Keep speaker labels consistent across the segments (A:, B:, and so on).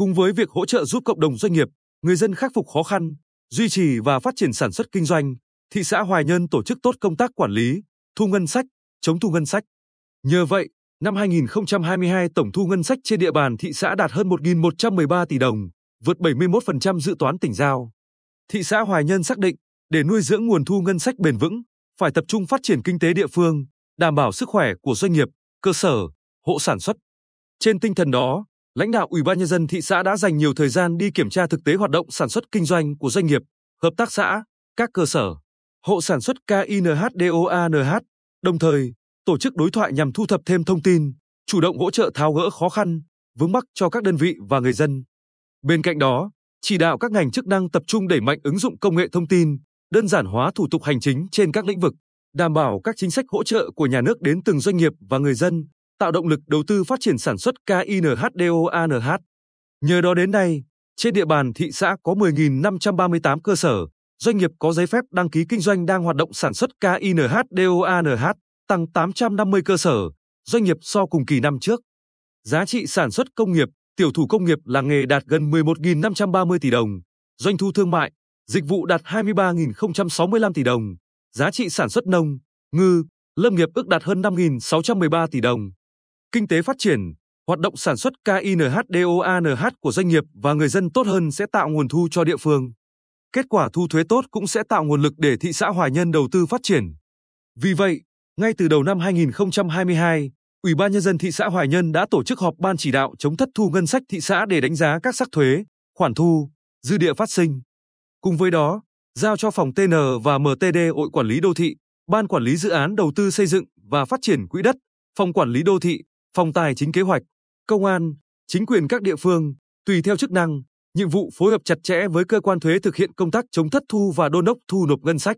A: cùng với việc hỗ trợ giúp cộng đồng doanh nghiệp, người dân khắc phục khó khăn, duy trì và phát triển sản xuất kinh doanh, thị xã Hoài Nhơn tổ chức tốt công tác quản lý, thu ngân sách, chống thu ngân sách. Nhờ vậy, năm 2022 tổng thu ngân sách trên địa bàn thị xã đạt hơn 1.113 tỷ đồng, vượt 71% dự toán tỉnh giao. Thị xã Hoài Nhân xác định, để nuôi dưỡng nguồn thu ngân sách bền vững, phải tập trung phát triển kinh tế địa phương, đảm bảo sức khỏe của doanh nghiệp, cơ sở, hộ sản xuất. Trên tinh thần đó, lãnh đạo Ủy ban nhân dân thị xã đã dành nhiều thời gian đi kiểm tra thực tế hoạt động sản xuất kinh doanh của doanh nghiệp, hợp tác xã, các cơ sở, hộ sản xuất KINHDOANH, đồng thời tổ chức đối thoại nhằm thu thập thêm thông tin, chủ động hỗ trợ tháo gỡ khó khăn, vướng mắc cho các đơn vị và người dân. Bên cạnh đó, chỉ đạo các ngành chức năng tập trung đẩy mạnh ứng dụng công nghệ thông tin, đơn giản hóa thủ tục hành chính trên các lĩnh vực, đảm bảo các chính sách hỗ trợ của nhà nước đến từng doanh nghiệp và người dân, tạo động lực đầu tư phát triển sản xuất KINHDOANH. Nhờ đó đến nay, trên địa bàn thị xã có 10.538 cơ sở, doanh nghiệp có giấy phép đăng ký kinh doanh đang hoạt động sản xuất KINHDOANH, tăng 850 cơ sở, doanh nghiệp so cùng kỳ năm trước. Giá trị sản xuất công nghiệp, tiểu thủ công nghiệp làng nghề đạt gần 11.530 tỷ đồng, doanh thu thương mại, dịch vụ đạt 23.065 tỷ đồng, giá trị sản xuất nông, ngư, lâm nghiệp ước đạt hơn 5.613 tỷ đồng. Kinh tế phát triển, hoạt động sản xuất KINHDOANH của doanh nghiệp và người dân tốt hơn sẽ tạo nguồn thu cho địa phương. Kết quả thu thuế tốt cũng sẽ tạo nguồn lực để thị xã Hoài Nhân đầu tư phát triển. Vì vậy, ngay từ đầu năm 2022, Ủy ban nhân dân thị xã Hoài Nhân đã tổ chức họp ban chỉ đạo chống thất thu ngân sách thị xã để đánh giá các sắc thuế, khoản thu, dư địa phát sinh. Cùng với đó, giao cho phòng TN và MTD hội quản lý đô thị, ban quản lý dự án đầu tư xây dựng và phát triển quỹ đất, phòng quản lý đô thị, phòng tài chính kế hoạch, công an, chính quyền các địa phương, tùy theo chức năng, nhiệm vụ phối hợp chặt chẽ với cơ quan thuế thực hiện công tác chống thất thu và đôn đốc thu nộp ngân sách.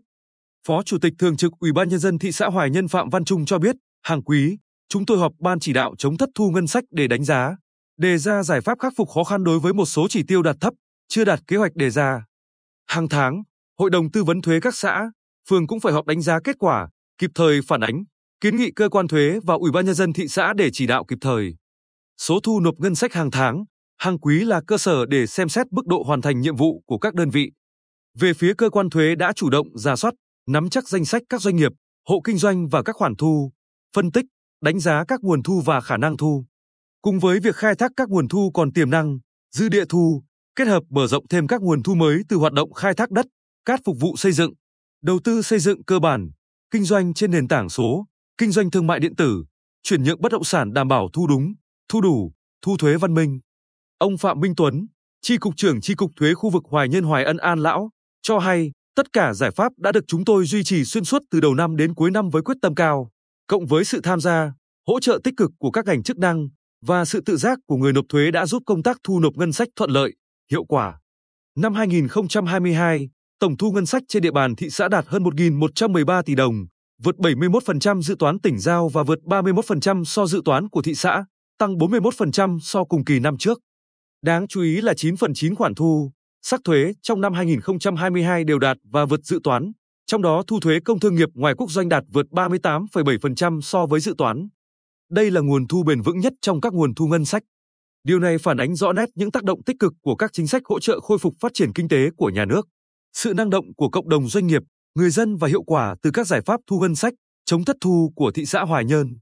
A: Phó Chủ tịch Thường trực Ủy ban nhân dân thị xã Hoài Nhân Phạm Văn Trung cho biết, hàng quý, chúng tôi họp ban chỉ đạo chống thất thu ngân sách để đánh giá, đề ra giải pháp khắc phục khó khăn đối với một số chỉ tiêu đạt thấp, chưa đạt kế hoạch đề ra. Hàng tháng, Hội đồng tư vấn thuế các xã, phường cũng phải họp đánh giá kết quả, kịp thời phản ánh, kiến nghị cơ quan thuế và Ủy ban nhân dân thị xã để chỉ đạo kịp thời. Số thu nộp ngân sách hàng tháng, hàng quý là cơ sở để xem xét mức độ hoàn thành nhiệm vụ của các đơn vị. Về phía cơ quan thuế đã chủ động ra soát, nắm chắc danh sách các doanh nghiệp, hộ kinh doanh và các khoản thu, phân tích, đánh giá các nguồn thu và khả năng thu. Cùng với việc khai thác các nguồn thu còn tiềm năng, dư địa thu, kết hợp mở rộng thêm các nguồn thu mới từ hoạt động khai thác đất, cát phục vụ xây dựng, đầu tư xây dựng cơ bản, kinh doanh trên nền tảng số, kinh doanh thương mại điện tử, chuyển nhượng bất động sản đảm bảo thu đúng, thu đủ, thu thuế văn minh. Ông Phạm Minh Tuấn, Tri cục trưởng Tri cục thuế khu vực Hoài Nhân Hoài Ân An Lão, cho hay tất cả giải pháp đã được chúng tôi duy trì xuyên suốt từ đầu năm đến cuối năm với quyết tâm cao, cộng với sự tham gia, hỗ trợ tích cực của các ngành chức năng và sự tự giác của người nộp thuế đã giúp công tác thu nộp ngân sách thuận lợi, hiệu quả. Năm 2022, tổng thu ngân sách trên địa bàn thị xã đạt hơn 1.113 tỷ đồng, vượt 71% dự toán tỉnh giao và vượt 31% so dự toán của thị xã, tăng 41% so cùng kỳ năm trước. Đáng chú ý là 9 phần 9 khoản thu, sắc thuế trong năm 2022 đều đạt và vượt dự toán, trong đó thu thuế công thương nghiệp ngoài quốc doanh đạt vượt 38,7% so với dự toán. Đây là nguồn thu bền vững nhất trong các nguồn thu ngân sách. Điều này phản ánh rõ nét những tác động tích cực của các chính sách hỗ trợ khôi phục phát triển kinh tế của nhà nước, sự năng động của cộng đồng doanh nghiệp, người dân và hiệu quả từ các giải pháp thu ngân sách, chống thất thu của thị xã Hoài Nhơn.